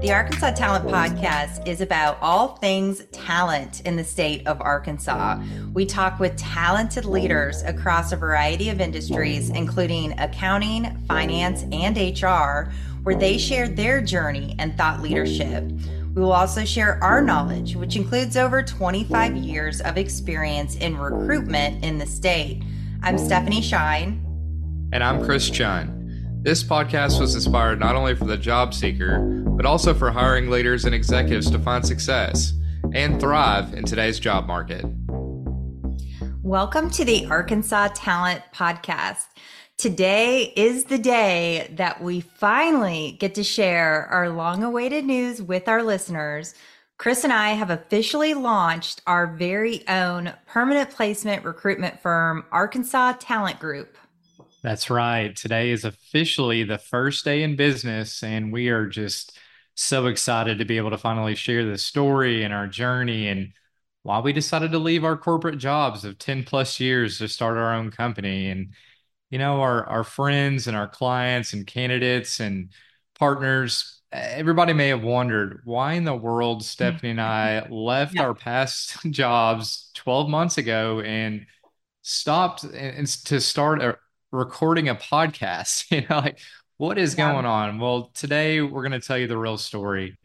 The Arkansas Talent Podcast is about all things talent in the state of Arkansas. We talk with talented leaders across a variety of industries, including accounting, finance, and HR, where they share their journey and thought leadership. We will also share our knowledge, which includes over 25 years of experience in recruitment in the state. I'm Stephanie Shine. And I'm Chris Chunn. This podcast was inspired not only for the job seeker, but also for hiring leaders and executives to find success and thrive in today's job market. Welcome to the Arkansas Talent Podcast. Today is the day that we finally get to share our long awaited news with our listeners. Chris and I have officially launched our very own permanent placement recruitment firm, Arkansas Talent Group. That's right. Today is officially the first day in business, and we are just so excited to be able to finally share the story and our journey and why we decided to leave our corporate jobs of 10 plus years to start our own company. And, you know, our, our friends and our clients and candidates and partners, everybody may have wondered why in the world mm-hmm. Stephanie and I left yeah. our past jobs 12 months ago and stopped and, to start a recording a podcast. You know, like what is yeah. going on? Well, today we're going to tell you the real story.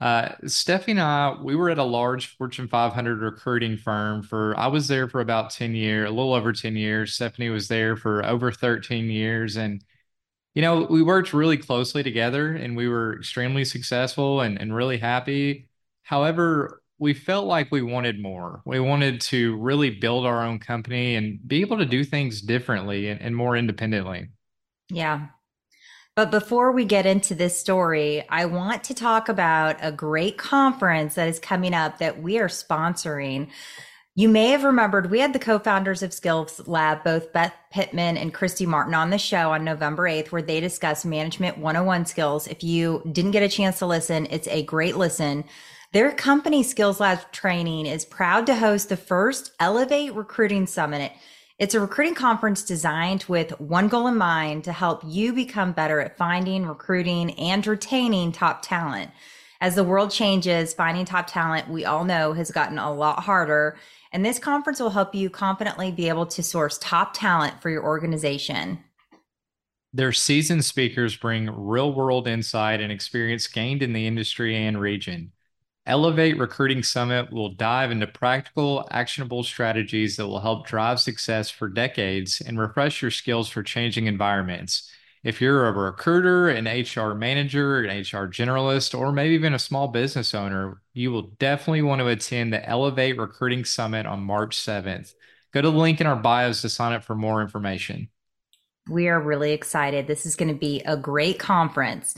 Uh, Stephanie and I, we were at a large Fortune 500 recruiting firm for, I was there for about 10 years, a little over 10 years. Stephanie was there for over 13 years. And, you know, we worked really closely together and we were extremely successful and, and really happy. However, we felt like we wanted more. We wanted to really build our own company and be able to do things differently and, and more independently. Yeah. But before we get into this story, I want to talk about a great conference that is coming up that we are sponsoring. You may have remembered we had the co-founders of Skills Lab, both Beth Pittman and Christy Martin on the show on November 8th, where they discuss management 101 skills. If you didn't get a chance to listen, it's a great listen. Their company Skills Lab Training is proud to host the first Elevate Recruiting Summit. It's a recruiting conference designed with one goal in mind to help you become better at finding, recruiting, and retaining top talent. As the world changes, finding top talent, we all know, has gotten a lot harder. And this conference will help you confidently be able to source top talent for your organization. Their seasoned speakers bring real world insight and experience gained in the industry and region. Elevate Recruiting Summit will dive into practical, actionable strategies that will help drive success for decades and refresh your skills for changing environments. If you're a recruiter, an HR manager, an HR generalist, or maybe even a small business owner, you will definitely want to attend the Elevate Recruiting Summit on March 7th. Go to the link in our bios to sign up for more information. We are really excited. This is going to be a great conference.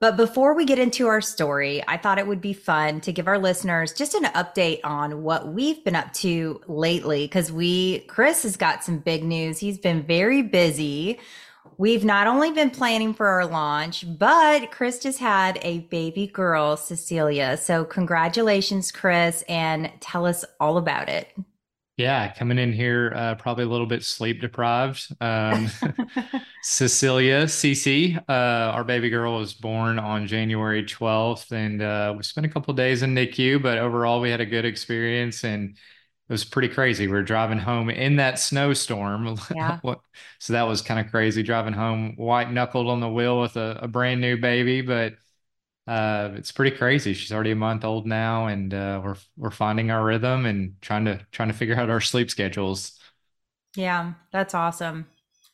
But before we get into our story, I thought it would be fun to give our listeners just an update on what we've been up to lately. Cause we, Chris has got some big news. He's been very busy. We've not only been planning for our launch, but Chris just had a baby girl, Cecilia. So congratulations, Chris, and tell us all about it. Yeah, coming in here uh, probably a little bit sleep deprived. Um, Cecilia CC, uh, our baby girl was born on January 12th, and uh, we spent a couple days in NICU, but overall we had a good experience and it was pretty crazy. We were driving home in that snowstorm. Yeah. so that was kind of crazy driving home white knuckled on the wheel with a, a brand new baby, but uh, it's pretty crazy. She's already a month old now, and uh, we're we're finding our rhythm and trying to trying to figure out our sleep schedules. Yeah, that's awesome.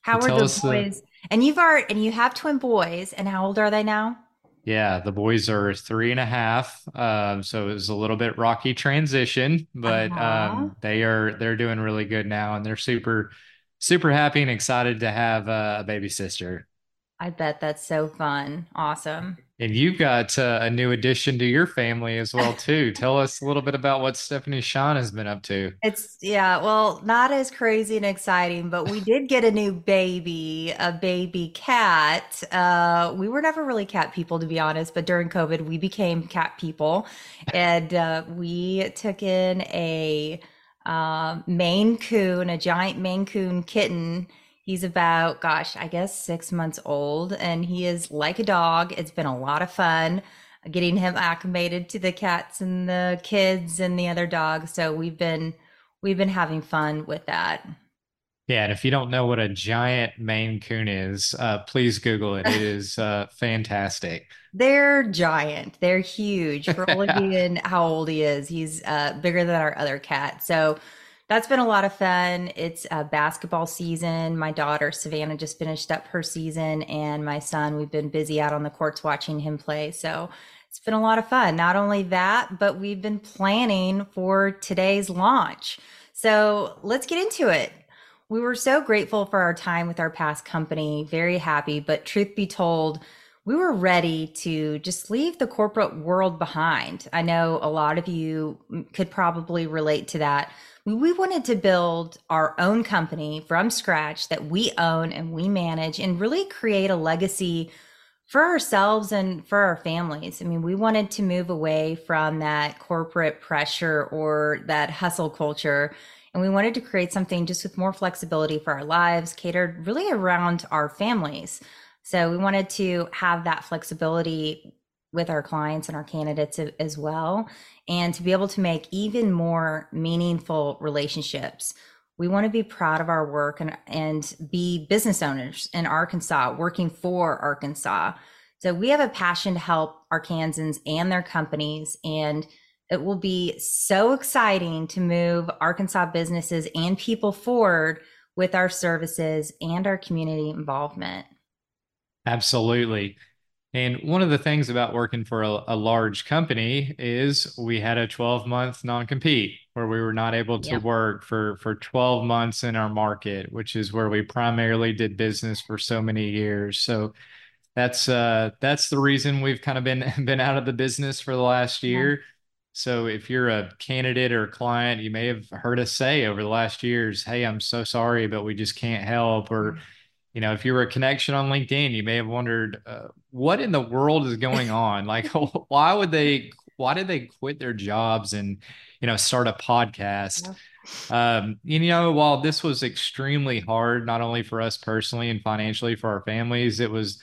How are the boys? The, and you've already and you have twin boys, and how old are they now? Yeah, the boys are three and a half. Um, so it was a little bit rocky transition, but uh-huh. um, they are they're doing really good now, and they're super super happy and excited to have uh, a baby sister. I bet that's so fun. Awesome. And you've got uh, a new addition to your family as well too. Tell us a little bit about what Stephanie Shine has been up to. It's yeah, well, not as crazy and exciting, but we did get a new baby, a baby cat. Uh, we were never really cat people, to be honest, but during COVID, we became cat people, and uh, we took in a uh, Maine Coon, a giant Maine Coon kitten He's about, gosh, I guess six months old, and he is like a dog. It's been a lot of fun getting him acclimated to the cats and the kids and the other dogs. So we've been we've been having fun with that. Yeah, and if you don't know what a giant Maine Coon is, uh, please Google it. It is uh, fantastic. They're giant. They're huge for only being how old he is. He's uh, bigger than our other cat. So that's been a lot of fun. It's a basketball season. My daughter Savannah just finished up her season, and my son, we've been busy out on the courts watching him play. So it's been a lot of fun. Not only that, but we've been planning for today's launch. So let's get into it. We were so grateful for our time with our past company, very happy, but truth be told, we were ready to just leave the corporate world behind. I know a lot of you could probably relate to that. We wanted to build our own company from scratch that we own and we manage and really create a legacy for ourselves and for our families. I mean, we wanted to move away from that corporate pressure or that hustle culture. And we wanted to create something just with more flexibility for our lives, catered really around our families. So we wanted to have that flexibility with our clients and our candidates as well, and to be able to make even more meaningful relationships we want to be proud of our work and, and be business owners in Arkansas, working for Arkansas. So we have a passion to help Arkansans and their companies. And it will be so exciting to move Arkansas businesses and people forward with our services and our community involvement. Absolutely. And one of the things about working for a, a large company is we had a 12 month non compete where we were not able to yeah. work for, for 12 months in our market, which is where we primarily did business for so many years. So that's uh, that's the reason we've kind of been been out of the business for the last year. Yeah. So if you're a candidate or a client, you may have heard us say over the last years, "Hey, I'm so sorry, but we just can't help," or mm-hmm you know, if you were a connection on LinkedIn, you may have wondered uh, what in the world is going on. like, why would they? Why did they quit their jobs and you know start a podcast? Yeah. Um, you know, while this was extremely hard, not only for us personally and financially for our families, it was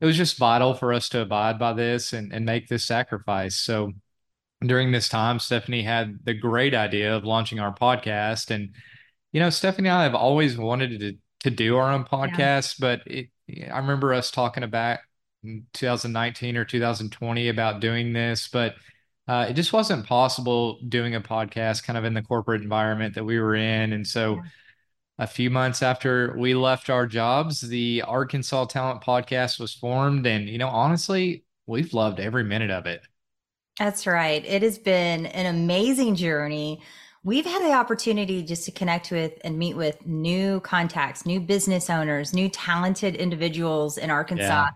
it was just vital for us to abide by this and, and make this sacrifice. So during this time, Stephanie had the great idea of launching our podcast. And, you know, Stephanie and I have always wanted to to do our own podcast, yeah. but it, I remember us talking about 2019 or 2020 about doing this, but uh, it just wasn't possible doing a podcast kind of in the corporate environment that we were in. And so, yeah. a few months after we left our jobs, the Arkansas Talent Podcast was formed. And, you know, honestly, we've loved every minute of it. That's right. It has been an amazing journey we've had the opportunity just to connect with and meet with new contacts, new business owners, new talented individuals in Arkansas. Yeah.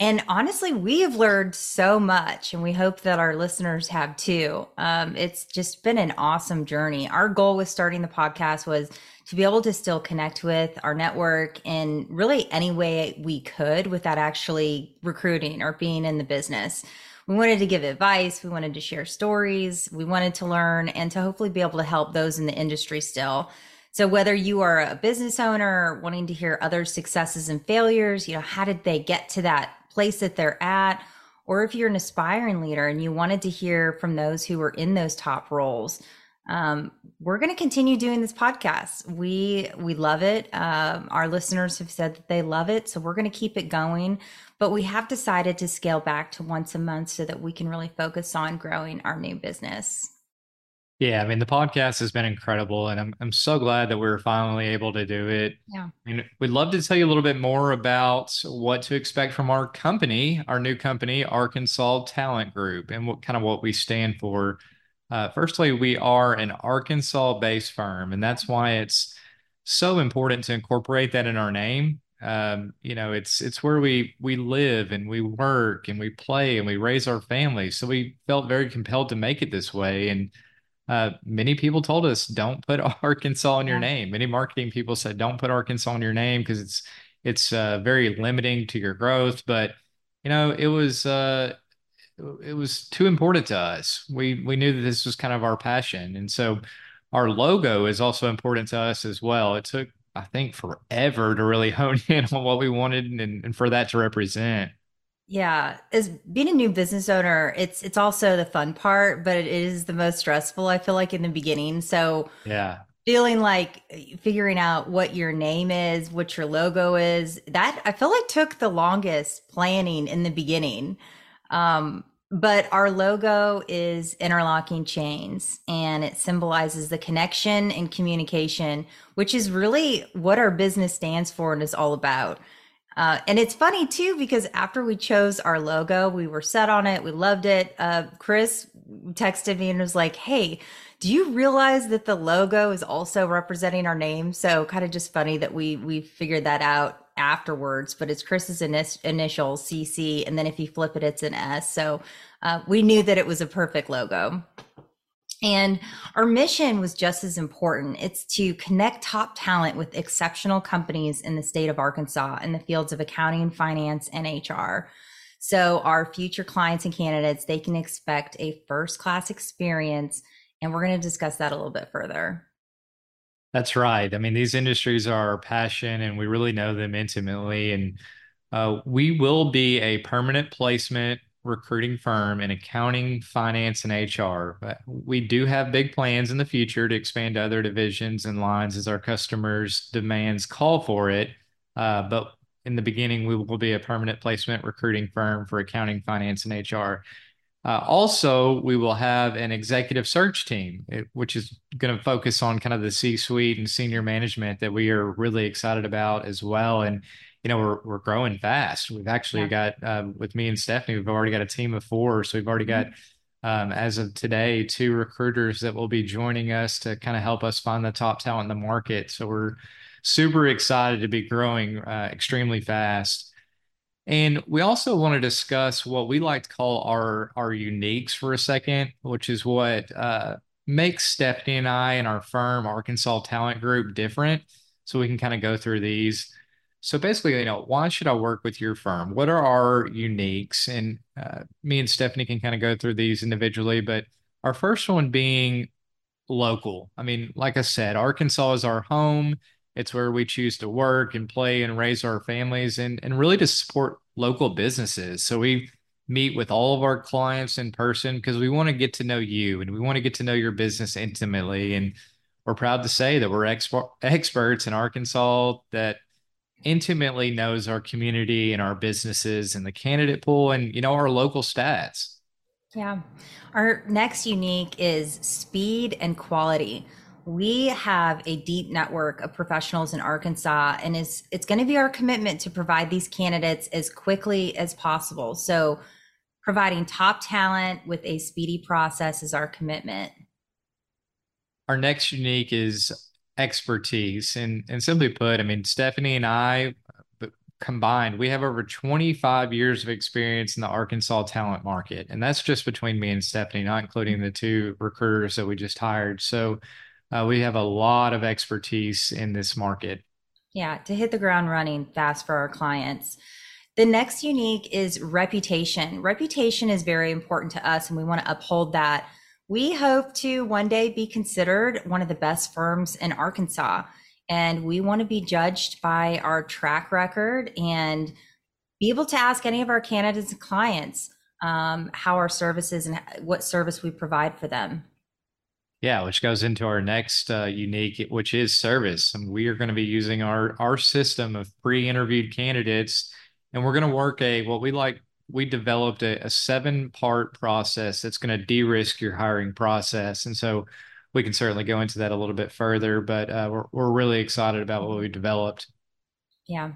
And honestly, we have learned so much, and we hope that our listeners have too. Um, it's just been an awesome journey. Our goal with starting the podcast was to be able to still connect with our network in really any way we could without actually recruiting or being in the business we wanted to give advice, we wanted to share stories, we wanted to learn and to hopefully be able to help those in the industry still. So whether you are a business owner wanting to hear other successes and failures, you know, how did they get to that place that they're at? Or if you're an aspiring leader and you wanted to hear from those who were in those top roles, um, we're going to continue doing this podcast. We we love it. Um, our listeners have said that they love it, so we're going to keep it going. But we have decided to scale back to once a month so that we can really focus on growing our new business. Yeah, I mean the podcast has been incredible, and I'm I'm so glad that we are finally able to do it. Yeah, I mean, we'd love to tell you a little bit more about what to expect from our company, our new company, Arkansas Talent Group, and what kind of what we stand for. Uh, firstly, we are an Arkansas based firm, and that's why it's so important to incorporate that in our name. Um, you know, it's it's where we we live and we work and we play and we raise our families. So we felt very compelled to make it this way. And uh, many people told us, "Don't put Arkansas in your name." Many marketing people said, "Don't put Arkansas in your name because it's it's uh, very limiting to your growth." But you know, it was uh, it was too important to us. We we knew that this was kind of our passion, and so our logo is also important to us as well. It took I think, forever to really hone in on what we wanted and, and for that to represent. Yeah, as being a new business owner, it's it's also the fun part, but it is the most stressful, I feel like in the beginning. So Yeah. feeling like eh, figuring out what your name is, what your logo is, that I feel like took the longest planning in the beginning. Um, but our logo is interlocking chains and it symbolizes the connection and communication, which is really what our business stands for and is all about. Uh, and it's funny too because after we chose our logo, we were set on it. We loved it. Uh, Chris texted me and was like, "Hey, do you realize that the logo is also representing our name?" So kind of just funny that we we figured that out afterwards. But it's Chris's inis- initial CC, and then if you flip it, it's an S. So uh, we knew that it was a perfect logo. And our mission was just as important. It's to connect top talent with exceptional companies in the state of Arkansas in the fields of accounting, finance, and HR. So our future clients and candidates, they can expect a first class experience. And we're going to discuss that a little bit further. That's right. I mean, these industries are our passion and we really know them intimately. And uh, we will be a permanent placement recruiting firm in accounting, finance, and HR. But we do have big plans in the future to expand to other divisions and lines as our customers' demands call for it. Uh, but in the beginning, we will be a permanent placement recruiting firm for accounting, finance, and HR. Uh, also, we will have an executive search team, it, which is going to focus on kind of the C-suite and senior management that we are really excited about as well. And you know, we're we're growing fast. We've actually got um, with me and Stephanie, we've already got a team of four. So we've already got, mm-hmm. um, as of today, two recruiters that will be joining us to kind of help us find the top talent in the market. So we're super excited to be growing uh, extremely fast. And we also want to discuss what we like to call our our uniques for a second, which is what uh, makes Stephanie and I and our firm, Arkansas Talent Group, different. So we can kind of go through these. So basically, you know, why should I work with your firm? What are our uniques? And uh, me and Stephanie can kind of go through these individually, but our first one being local. I mean, like I said, Arkansas is our home. It's where we choose to work and play and raise our families and, and really to support local businesses. So we meet with all of our clients in person because we want to get to know you and we want to get to know your business intimately. And we're proud to say that we're expo- experts in Arkansas that intimately knows our community and our businesses and the candidate pool and you know our local stats. Yeah. Our next unique is speed and quality. We have a deep network of professionals in Arkansas and is it's going to be our commitment to provide these candidates as quickly as possible. So providing top talent with a speedy process is our commitment. Our next unique is expertise. And and simply put, I mean, Stephanie and I combined, we have over 25 years of experience in the Arkansas talent market. And that's just between me and Stephanie, not including the two recruiters that we just hired. So uh, we have a lot of expertise in this market. Yeah, to hit the ground running fast for our clients. The next unique is reputation. Reputation is very important to us, and we want to uphold that we hope to one day be considered one of the best firms in Arkansas. And we want to be judged by our track record and be able to ask any of our candidates and clients um, how our services and what service we provide for them. Yeah, which goes into our next uh, unique, which is service. And we are going to be using our our system of pre-interviewed candidates, and we're going to work a what we like we developed a, a seven part process that's going to de-risk your hiring process. And so we can certainly go into that a little bit further, but uh, we're, we're really excited about what we developed. Yeah.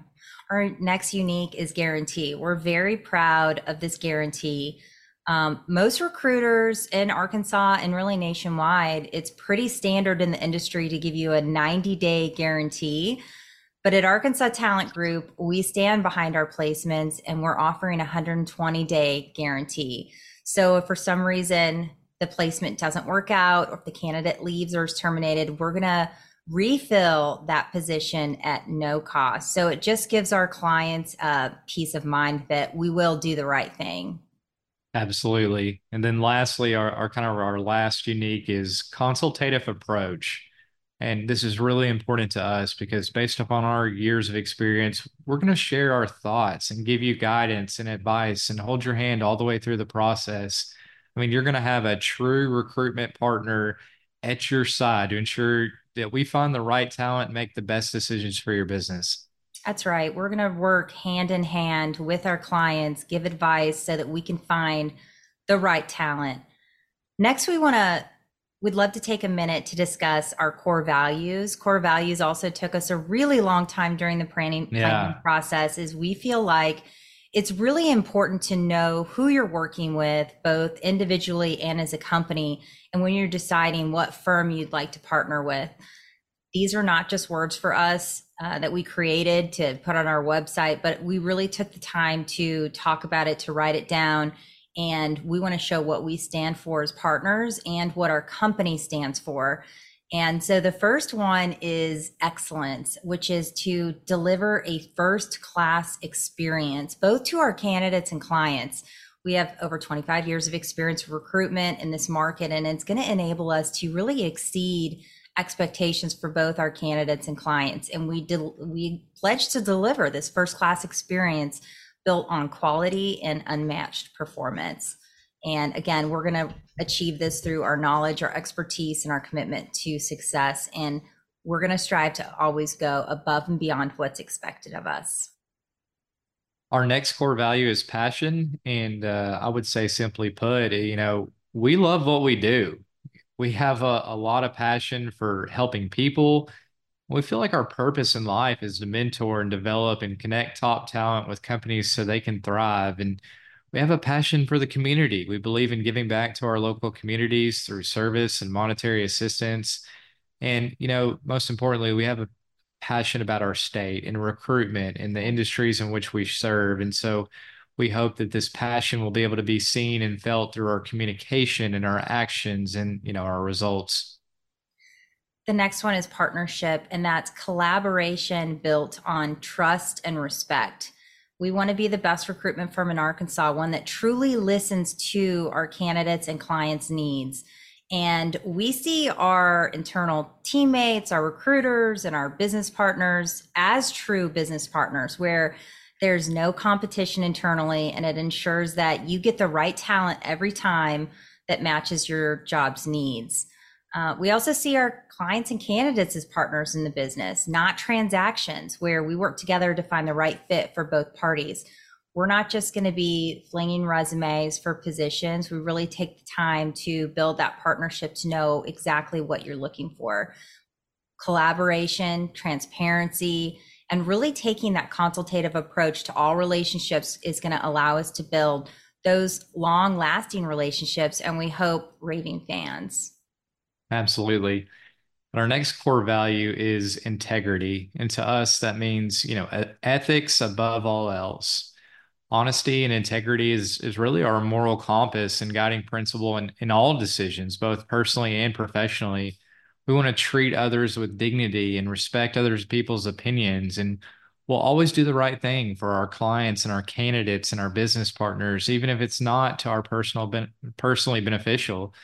Our next unique is guarantee. We're very proud of this guarantee. Um, most recruiters in Arkansas and really nationwide, it's pretty standard in the industry to give you a 90 day guarantee but at Arkansas Talent Group, we stand behind our placements and we're offering a 120 day guarantee. So if for some reason the placement doesn't work out or if the candidate leaves or is terminated, we're going to refill that position at no cost. So it just gives our clients a peace of mind that we will do the right thing. Absolutely. And then lastly, our, our kind of our last unique is consultative approach. And this is really important to us because, based upon our years of experience, we're going to share our thoughts and give you guidance and advice and hold your hand all the way through the process. I mean, you're going to have a true recruitment partner at your side to ensure that we find the right talent make the best decisions for your business. That's right. We're going to work hand in hand with our clients, give advice so that we can find the right talent. Next, we want to We'd love to take a minute to discuss our core values. Core values also took us a really long time during the planning, yeah. planning process is we feel like it's really important to know who you're working with, both individually and as a company. And when you're deciding what firm you'd like to partner with, these are not just words for us uh, that we created to put on our website, but we really took the time to talk about it, to write it down, and we want to show what we stand for as partners and what our company stands for. And so the first one is excellence, which is to deliver a first class experience, both to our candidates and clients. We have over 25 years of experience recruitment in this market, and it's going to enable us to really exceed expectations for both our candidates and clients. And we, de- we pledge to deliver this first class experience built on quality and unmatched performance. And again, we're going to achieve this through our knowledge, our expertise, and our commitment to success. And we're going to strive to always go above and beyond what's expected of us. Our next core value is passion. And uh, I would say, simply put, you know, we love what we do. We have a, a lot of passion for helping people we feel like our purpose in life is to mentor and develop and connect top talent with companies so they can thrive. And we have a passion for the community. We believe in giving back to our local communities through service and monetary assistance. And, you know, most importantly, we have a passion about our state and recruitment and the industries in which we serve. And so we hope that this passion will be able to be seen and felt through our communication and our actions and, you know, our results. The next one is partnership, and that's collaboration built on trust and respect. We want to be the best recruitment firm in Arkansas, one that truly listens to our candidates and clients' needs. And we see our internal teammates, our recruiters, and our business partners as true business partners, where there's no competition internally, and it ensures that you get the right talent every time that matches your job's needs. Uh, we also see our clients and candidates as partners in the business, not transactions where we work together to find the right fit for both parties. We're not just going to be flinging resumes for positions. We really take the time to build that partnership to know exactly what you're looking for. Collaboration, transparency, and really taking that consultative approach to all relationships is going to allow us to build those long lasting relationships and we hope raving fans. Absolutely. And our next core value is integrity. And to us, that means, you know, ethics above all else. Honesty and integrity is, is really our moral compass and guiding principle in, in all decisions, both personally and professionally. We want to treat others with dignity and respect others people's opinions. And we'll always do the right thing for our clients and our candidates and our business partners, even if it's not to our personal ben- personally beneficial.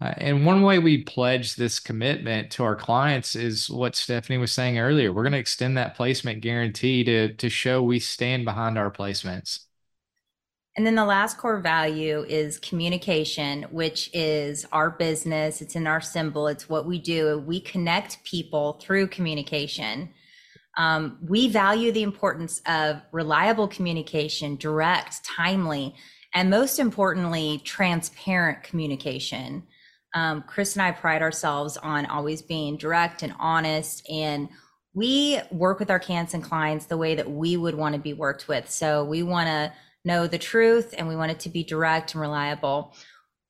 Uh, and one way we pledge this commitment to our clients is what Stephanie was saying earlier. We're going to extend that placement guarantee to, to show we stand behind our placements. And then the last core value is communication, which is our business. It's in our symbol. It's what we do. We connect people through communication. Um, we value the importance of reliable communication, direct, timely, and most importantly, transparent communication. Um, Chris and I pride ourselves on always being direct and honest, and we work with our candidates and clients the way that we would want to be worked with. So we want to know the truth, and we want it to be direct and reliable.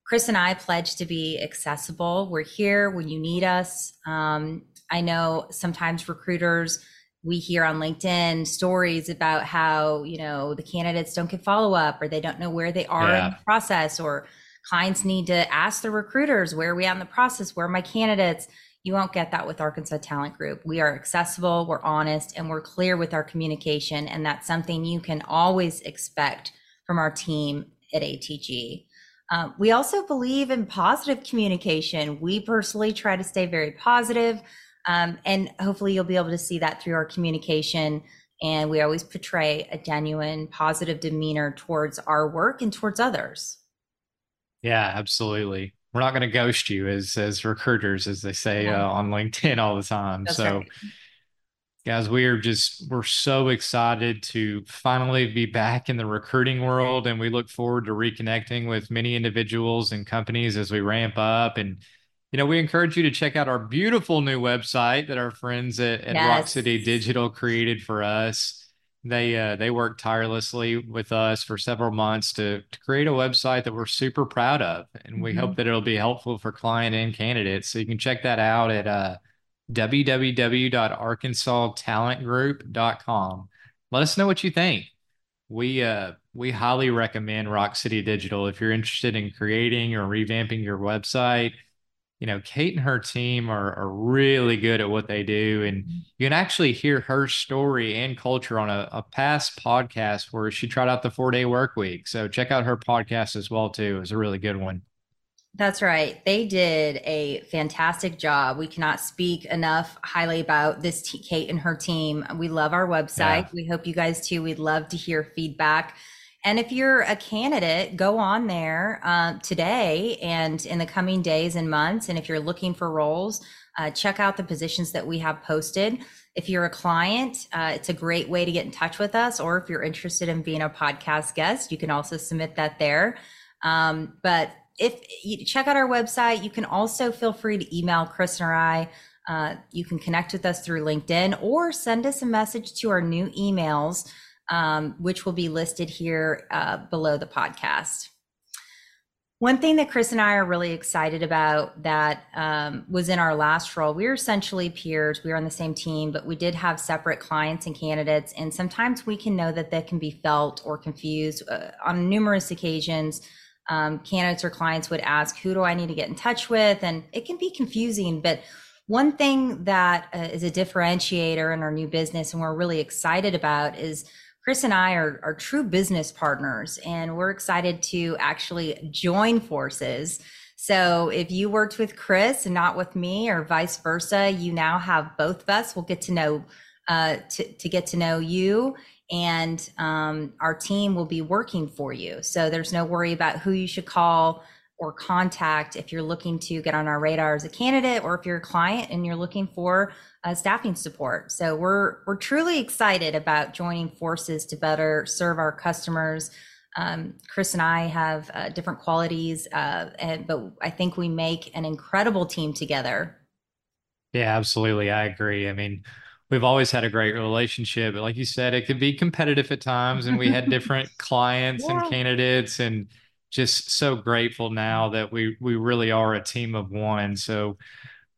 Chris and I pledge to be accessible. We're here when you need us. Um, I know sometimes recruiters we hear on LinkedIn stories about how you know the candidates don't get follow up or they don't know where they are yeah. in the process or clients need to ask the recruiters where are we at in the process where are my candidates you won't get that with arkansas talent group we are accessible we're honest and we're clear with our communication and that's something you can always expect from our team at atg um, we also believe in positive communication we personally try to stay very positive Um, and hopefully you'll be able to see that through our communication. And we always portray a genuine positive demeanor towards our work and towards others. Yeah, absolutely. We're not going to ghost you as as recruiters, as they say uh, on LinkedIn all the time. That's so, right. guys, we are just we're so excited to finally be back in the recruiting world, and we look forward to reconnecting with many individuals and companies as we ramp up and you know, we encourage you to check out our beautiful new website that our friends at, at yes. Rock City Digital created for us. They uh, they worked tirelessly with us for several months to to create a website that we're super proud of, and we mm-hmm. hope that it'll be helpful for client and candidates. So you can check that out at uh, www.arkansastalentgroup.com. Let us know what you think. We uh we highly recommend Rock City Digital if you're interested in creating or revamping your website you know, Kate and her team are, are really good at what they do. And mm-hmm. you can actually hear her story and culture on a, a past podcast where she tried out the four day work week. So check out her podcast as well, too. It was a really good one. That's right. They did a fantastic job. We cannot speak enough highly about this t- Kate and her team. We love our website. Yeah. We hope you guys too. We'd love to hear feedback. And if you're a candidate, go on there uh, today and in the coming days and months. And if you're looking for roles, uh, check out the positions that we have posted. If you're a client, uh, it's a great way to get in touch with us. Or if you're interested in being a podcast guest, you can also submit that there. Um, but if you check out our website, you can also feel free to email Chris or I. Uh, you can connect with us through LinkedIn or send us a message to our new emails um, which will be listed here uh, below the podcast. One thing that Chris and I are really excited about that um, was in our last role, we were essentially peers. We were on the same team, but we did have separate clients and candidates. And sometimes we can know that they can be felt or confused. Uh, on numerous occasions, um, candidates or clients would ask, Who do I need to get in touch with? And it can be confusing. But one thing that uh, is a differentiator in our new business and we're really excited about is Chris and I are, are true business partners, and we're excited to actually join forces. So if you worked with Chris and not with me, or vice versa, you now have both of us. We'll get to know uh, to, to get to know you, and um, our team will be working for you. So there's no worry about who you should call or contact if you're looking to get on our radar as a candidate, or if you're a client and you're looking for uh, staffing support. So we're we're truly excited about joining forces to better serve our customers. Um, Chris and I have uh, different qualities, uh, and, but I think we make an incredible team together. Yeah, absolutely. I agree. I mean, we've always had a great relationship, but like you said, it could be competitive at times, and we had different clients yeah. and candidates, and just so grateful now that we we really are a team of one. So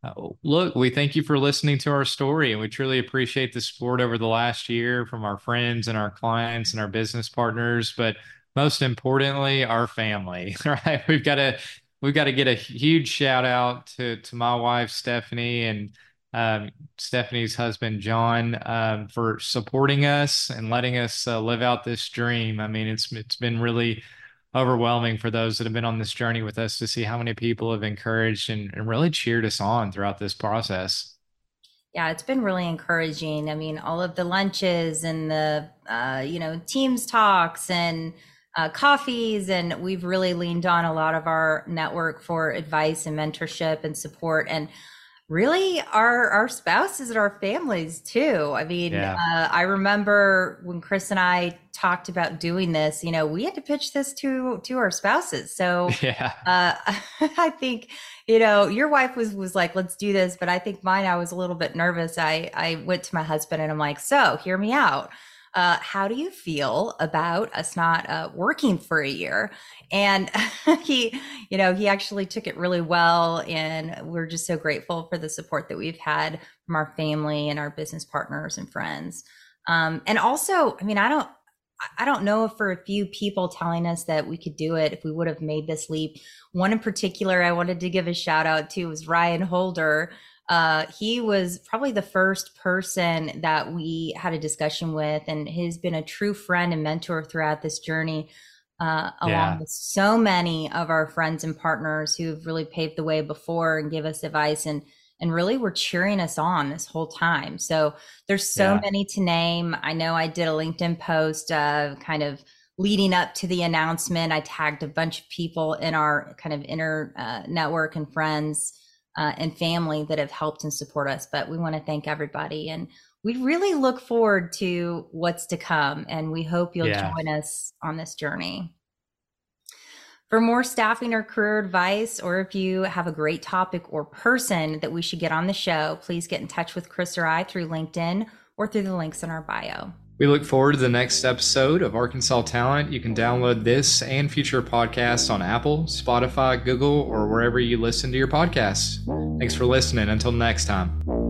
uh, look, we thank you for listening to our story, and we truly appreciate the support over the last year from our friends and our clients and our business partners. But most importantly, our family. Right? We've got to we've got to get a huge shout out to to my wife Stephanie and um, Stephanie's husband John um, for supporting us and letting us uh, live out this dream. I mean, it's it's been really overwhelming for those that have been on this journey with us to see how many people have encouraged and, and really cheered us on throughout this process. Yeah, it's been really encouraging. I mean, all of the lunches and the, uh, you know, teams talks and uh, coffees, and we've really leaned on a lot of our network for advice and mentorship and support. And really our our spouses and our families too. I mean yeah. uh, i remember when chris and i talked about doing this you know we had to pitch this to to our spouses. So yeah. uh, i think you know your wife was was like let's do this but i think mine i was a little bit nervous. I i went to my husband and i'm like so hear me out uh, how do you feel about us not uh, working for a year? And he, you know, he actually took it really well. And we're just so grateful for the support that we've had from our family and our business partners and friends. Um, and also, I mean, I don't, I don't know for a few people telling us that we could do it if we would have made this leap. One in particular I wanted to give a shout out to was Ryan Holder, uh, he was probably the first person that we had a discussion with, and he's been a true friend and mentor throughout this journey, uh, along yeah. with so many of our friends and partners who've really paved the way before and give us advice. And and really were cheering us on this whole time. So there's so yeah. many to name. I know I did a LinkedIn post uh, kind of leading up to the announcement. I tagged a bunch of people in our kind of inner uh, network and friends uh, and family that have helped and support us. But we want to thank everybody. And we really look forward to what's to come. And we hope you'll yeah. join us on this journey. For more staffing or career advice, or if you have a great topic or person that we should get on the show, please get in touch with Chris or I through LinkedIn or through the links in our bio. We look forward to the next episode of Arkansas Talent. You can download this and future podcasts on Apple, Spotify, Google, or wherever you listen to your podcasts. Thanks for listening. Until next time.